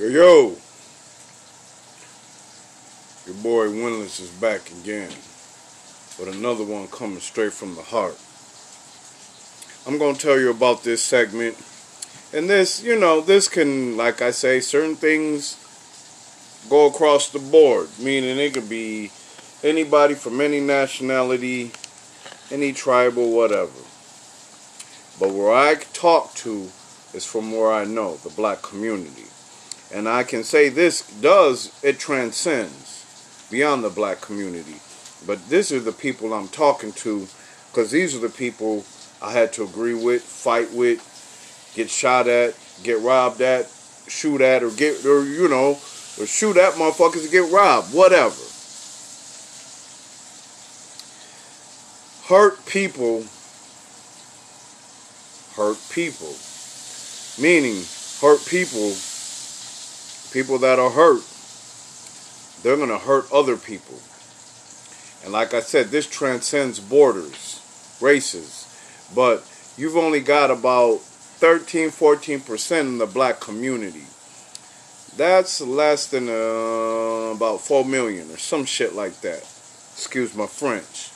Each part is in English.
Yo, yo. Your boy Winless is back again with another one coming straight from the heart. I'm going to tell you about this segment. And this, you know, this can, like I say, certain things go across the board, meaning it could be anybody from any nationality, any tribal, whatever. But where I talk to is from where I know, the black community. And I can say this does, it transcends beyond the black community. But these are the people I'm talking to because these are the people I had to agree with, fight with, get shot at, get robbed at, shoot at, or get, or you know, or shoot at motherfuckers to get robbed, whatever. Hurt people hurt people. Meaning, hurt people people that are hurt, they're going to hurt other people. And like I said, this transcends borders, races. But you've only got about 13, 14% in the black community. That's less than uh, about 4 million or some shit like that. Excuse my French.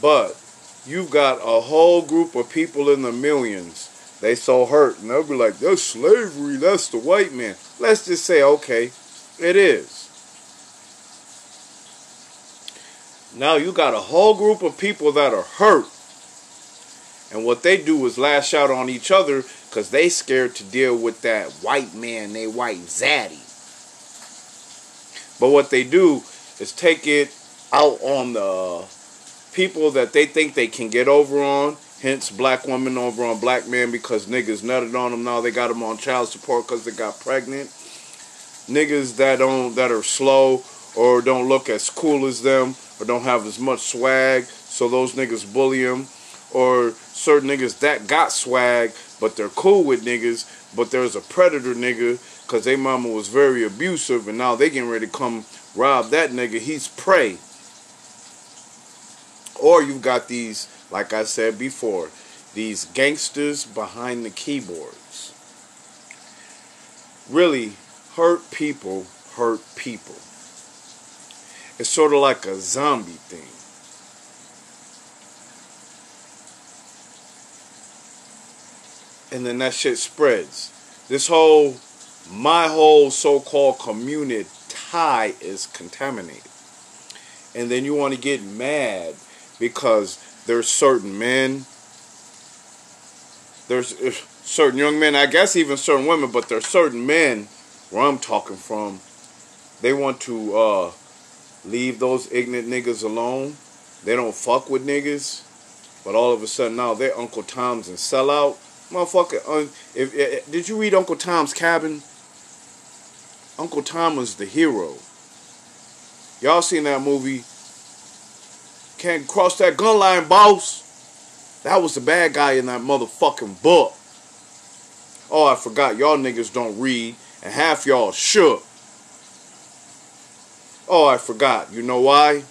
But you've got a whole group of people in the millions they so hurt and they'll be like, that's slavery, that's the white man. Let's just say, okay, it is. Now you got a whole group of people that are hurt. And what they do is lash out on each other because they scared to deal with that white man, they white zaddy. But what they do is take it out on the people that they think they can get over on Hence, black women over on black men because niggas nutted on them. Now they got them on child support because they got pregnant. Niggas that don't that are slow or don't look as cool as them or don't have as much swag, so those niggas bully them. Or certain niggas that got swag, but they're cool with niggas, but there's a predator nigga because they mama was very abusive and now they getting ready to come rob that nigga. He's prey. Or you've got these like I said before, these gangsters behind the keyboards really hurt people, hurt people. It's sort of like a zombie thing. And then that shit spreads. This whole, my whole so called community tie is contaminated. And then you want to get mad because there's certain men, there's certain young men, I guess even certain women, but there's certain men where I'm talking from. They want to uh, leave those ignorant niggas alone. They don't fuck with niggas, but all of a sudden now they're Uncle Tom's and sell out. Motherfucker, uh, if, if, did you read Uncle Tom's Cabin? Uncle Tom was the hero. Y'all seen that movie? Can't cross that gun line, boss. That was the bad guy in that motherfucking book. Oh, I forgot. Y'all niggas don't read, and half y'all shook. Oh, I forgot. You know why?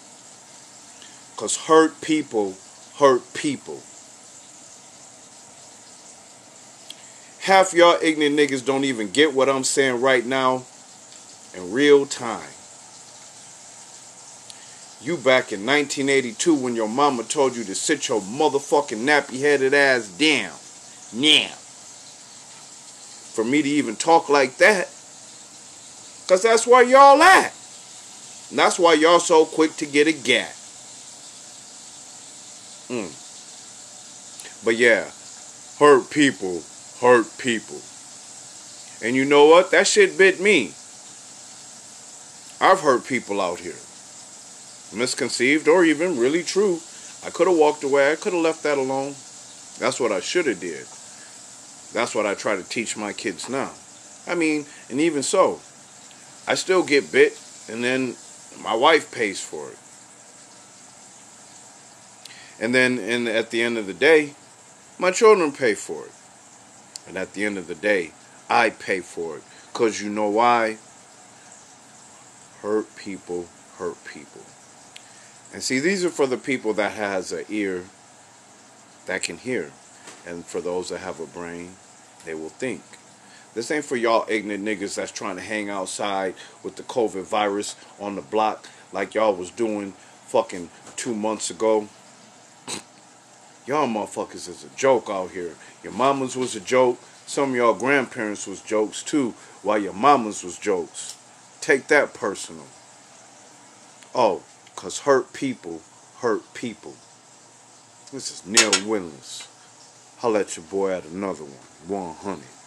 Because hurt people hurt people. Half y'all ignorant niggas don't even get what I'm saying right now in real time. You back in 1982 when your mama told you to sit your motherfucking nappy headed ass down. Now. For me to even talk like that. Because that's where y'all at. And that's why y'all so quick to get a gat. Mm. But yeah, hurt people, hurt people. And you know what? That shit bit me. I've hurt people out here misconceived or even really true. I could have walked away. I could have left that alone. That's what I should have did. That's what I try to teach my kids now. I mean, and even so, I still get bit and then my wife pays for it. And then and at the end of the day, my children pay for it. And at the end of the day, I pay for it. Cause you know why? Hurt people hurt people. And see, these are for the people that has an ear that can hear. And for those that have a brain, they will think. This ain't for y'all ignorant niggas that's trying to hang outside with the COVID virus on the block like y'all was doing fucking two months ago. Y'all motherfuckers is a joke out here. Your mamas was a joke. Some of y'all grandparents was jokes too, while your mamas was jokes. Take that personal. Oh, cause hurt people hurt people. This is Neil Winless. I'll let your boy at another one. 100.